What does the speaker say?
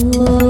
我